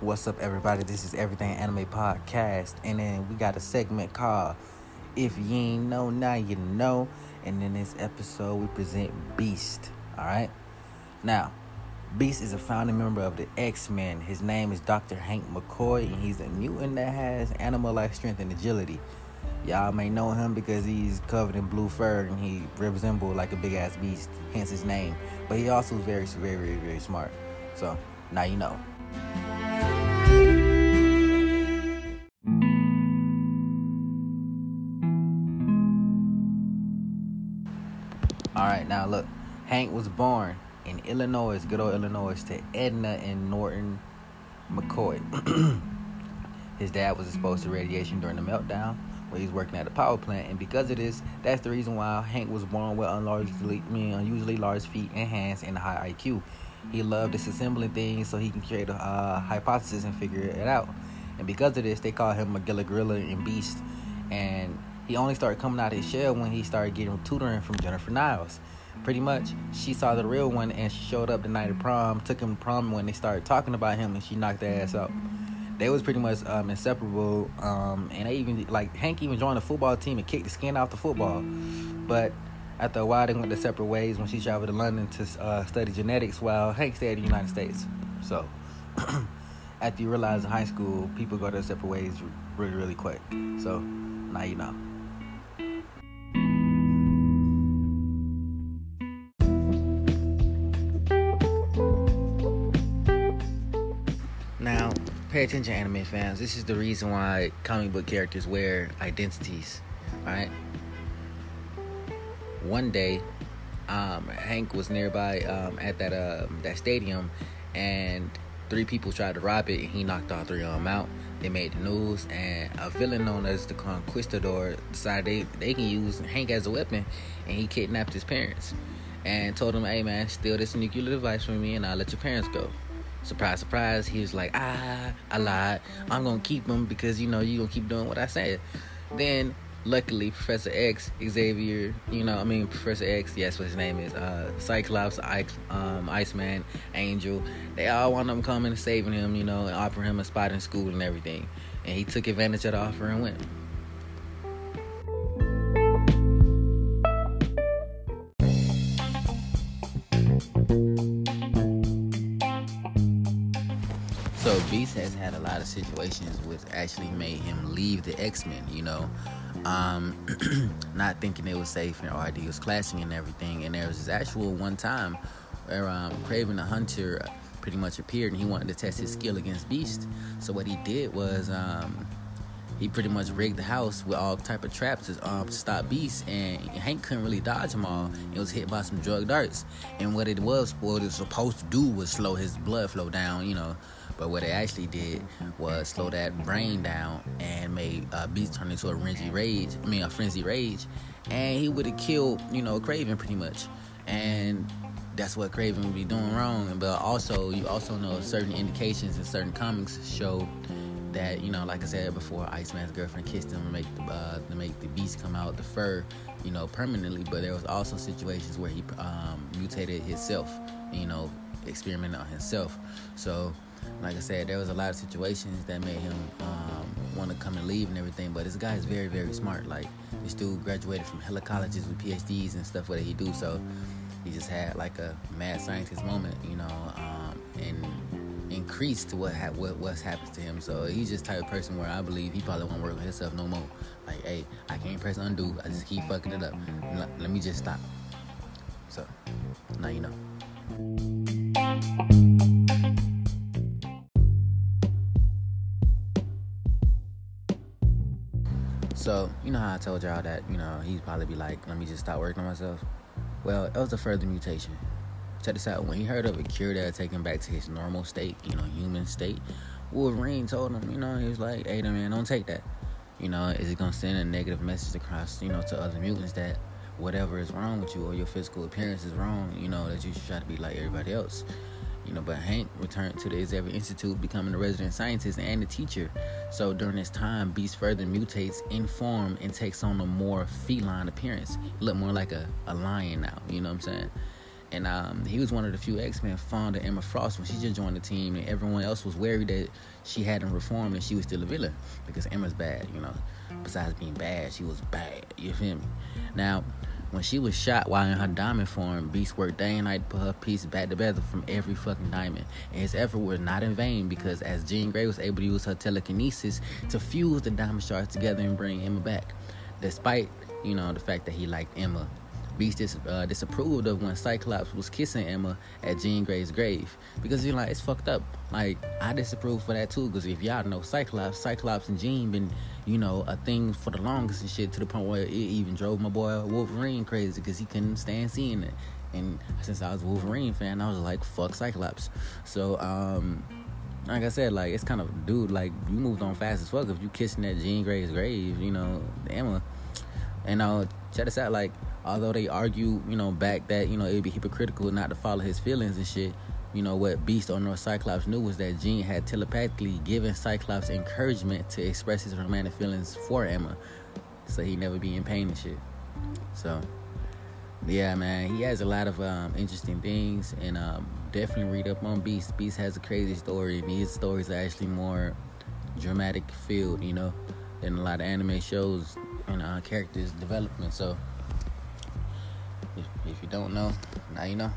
What's up, everybody? This is Everything Anime Podcast, and then we got a segment called If You Ain't Know, Now You Know. And in this episode, we present Beast. All right? Now, Beast is a founding member of the X Men. His name is Dr. Hank McCoy, and he's a mutant that has animal like strength and agility. Y'all may know him because he's covered in blue fur and he resembles like a big ass beast, hence his name. But he also is very, very, very, very smart. So now you know. Now look. Hank was born in Illinois, good old Illinois, to Edna and Norton McCoy. His dad was exposed to radiation during the meltdown where he was working at a power plant, and because of this, that's the reason why Hank was born with unusually, I mean, unusually large feet and hands and a high IQ. He loved disassembling things so he can create a uh, hypothesis and figure it out. And because of this, they call him Magilla Gorilla and Beast. And he only started coming out of his shell when he started getting tutoring from Jennifer Niles. Pretty much, she saw the real one and she showed up the night of prom, took him to prom when they started talking about him, and she knocked their ass out. They was pretty much um, inseparable, um, and they even like Hank even joined the football team and kicked the skin off the football. But after a while, they went their separate ways when she traveled to London to uh, study genetics, while Hank stayed in the United States. So, after you realize in high school, people go their separate ways really, really quick. So, now you know. Pay attention, anime fans. This is the reason why comic book characters wear identities, right? One day, um, Hank was nearby um, at that uh, that stadium, and three people tried to rob it, and he knocked all three of them out. They made the news, and a villain known as the Conquistador decided they, they can use Hank as a weapon, and he kidnapped his parents and told them, "Hey man, steal this nuclear device from me, and I'll let your parents go." Surprise, surprise. He was like, ah, I lied. I'm gonna keep him because you know you gonna keep doing what I said. Then, luckily, Professor X, Xavier, you know, I mean Professor X, yes, what his name is, uh, Cyclops, Ice, um, Iceman, Angel. They all want him coming and saving him, you know, and offering him a spot in school and everything. And he took advantage of the offer and went. Beast has had a lot of situations which actually made him leave the X Men. You know, um, not thinking it was safe and ideas clashing and everything. And there was this actual one time where um, Kraven the Hunter pretty much appeared and he wanted to test his skill against Beast. So what he did was um, he pretty much rigged the house with all type of traps to, um, to stop Beast, and Hank couldn't really dodge them all. It was hit by some drug darts, and what it was, what it was supposed to do was slow his blood flow down, you know. But what it actually did was slow that brain down and made uh, Beast turn into a frenzy rage. I mean, a frenzy rage, and he would have killed, you know, Kraven pretty much, and that's what Kraven would be doing wrong. But also, you also know certain indications in certain comics show that you know, like I said before, Iceman's girlfriend kissed him to make the uh, to make the beast come out the fur, you know, permanently. But there was also situations where he um, mutated himself, you know, experimented on himself. So, like I said, there was a lot of situations that made him um, want to come and leave and everything. But this guy is very, very smart. Like this dude graduated from hella colleges with PhDs and stuff. What he do? So he just had like a mad scientist moment, you know, um, and increased what ha- what what's happens to him. So he's just type of person where I believe he probably won't work with himself no more. Like, hey, I can't press undo. I just keep fucking it up. Let me just stop. So now you know. So you know how I told y'all that you know he'd probably be like, let me just stop working on myself. Well, it was a further mutation. Check this out. When he heard of a cure that would take him back to his normal state, you know, human state, Wolverine told him, you know, he was like, hey, man, don't take that. You know, is it going to send a negative message across, you know, to other mutants that whatever is wrong with you or your physical appearance is wrong, you know, that you should try to be like everybody else. You know, but Hank returned to the Xavier Institute, becoming a resident scientist and a teacher. So during this time, Beast further mutates in form and takes on a more feline appearance. He look more like a, a lion now, you know what I'm saying? and um, he was one of the few X-Men fond of Emma Frost when she just joined the team, and everyone else was worried that she hadn't reformed and she was still a villain because Emma's bad, you know. Besides being bad, she was bad. You feel me? Now, when she was shot while in her diamond form, Beast worked day and night to put her pieces back together from every fucking diamond. And his effort was not in vain because as Jean Grey was able to use her telekinesis to fuse the diamond shards together and bring Emma back. Despite, you know, the fact that he liked Emma Beast dis- uh, disapproved of when Cyclops was kissing Emma at Jean Grey's grave because you're like it's fucked up. Like I disapprove for that too because if y'all know Cyclops, Cyclops and Jean been you know a thing for the longest and shit to the point where it even drove my boy Wolverine crazy because he couldn't stand seeing it. And since I was a Wolverine fan, I was like fuck Cyclops. So um like I said, like it's kind of dude, like you moved on fast as fuck if you kissing that Jean Grey's grave, you know, Emma. And uh check this out, like although they argue, you know, back that, you know, it'd be hypocritical not to follow his feelings and shit, you know, what Beast or North Cyclops knew was that Jean had telepathically given Cyclops encouragement to express his romantic feelings for Emma. So he never be in pain and shit. So yeah, man, he has a lot of um, interesting things, and um, definitely read up on Beast. Beast has a crazy story, and his stories are actually more dramatic filled, you know, than a lot of anime shows and uh, characters development. So if, if you don't know, now you know.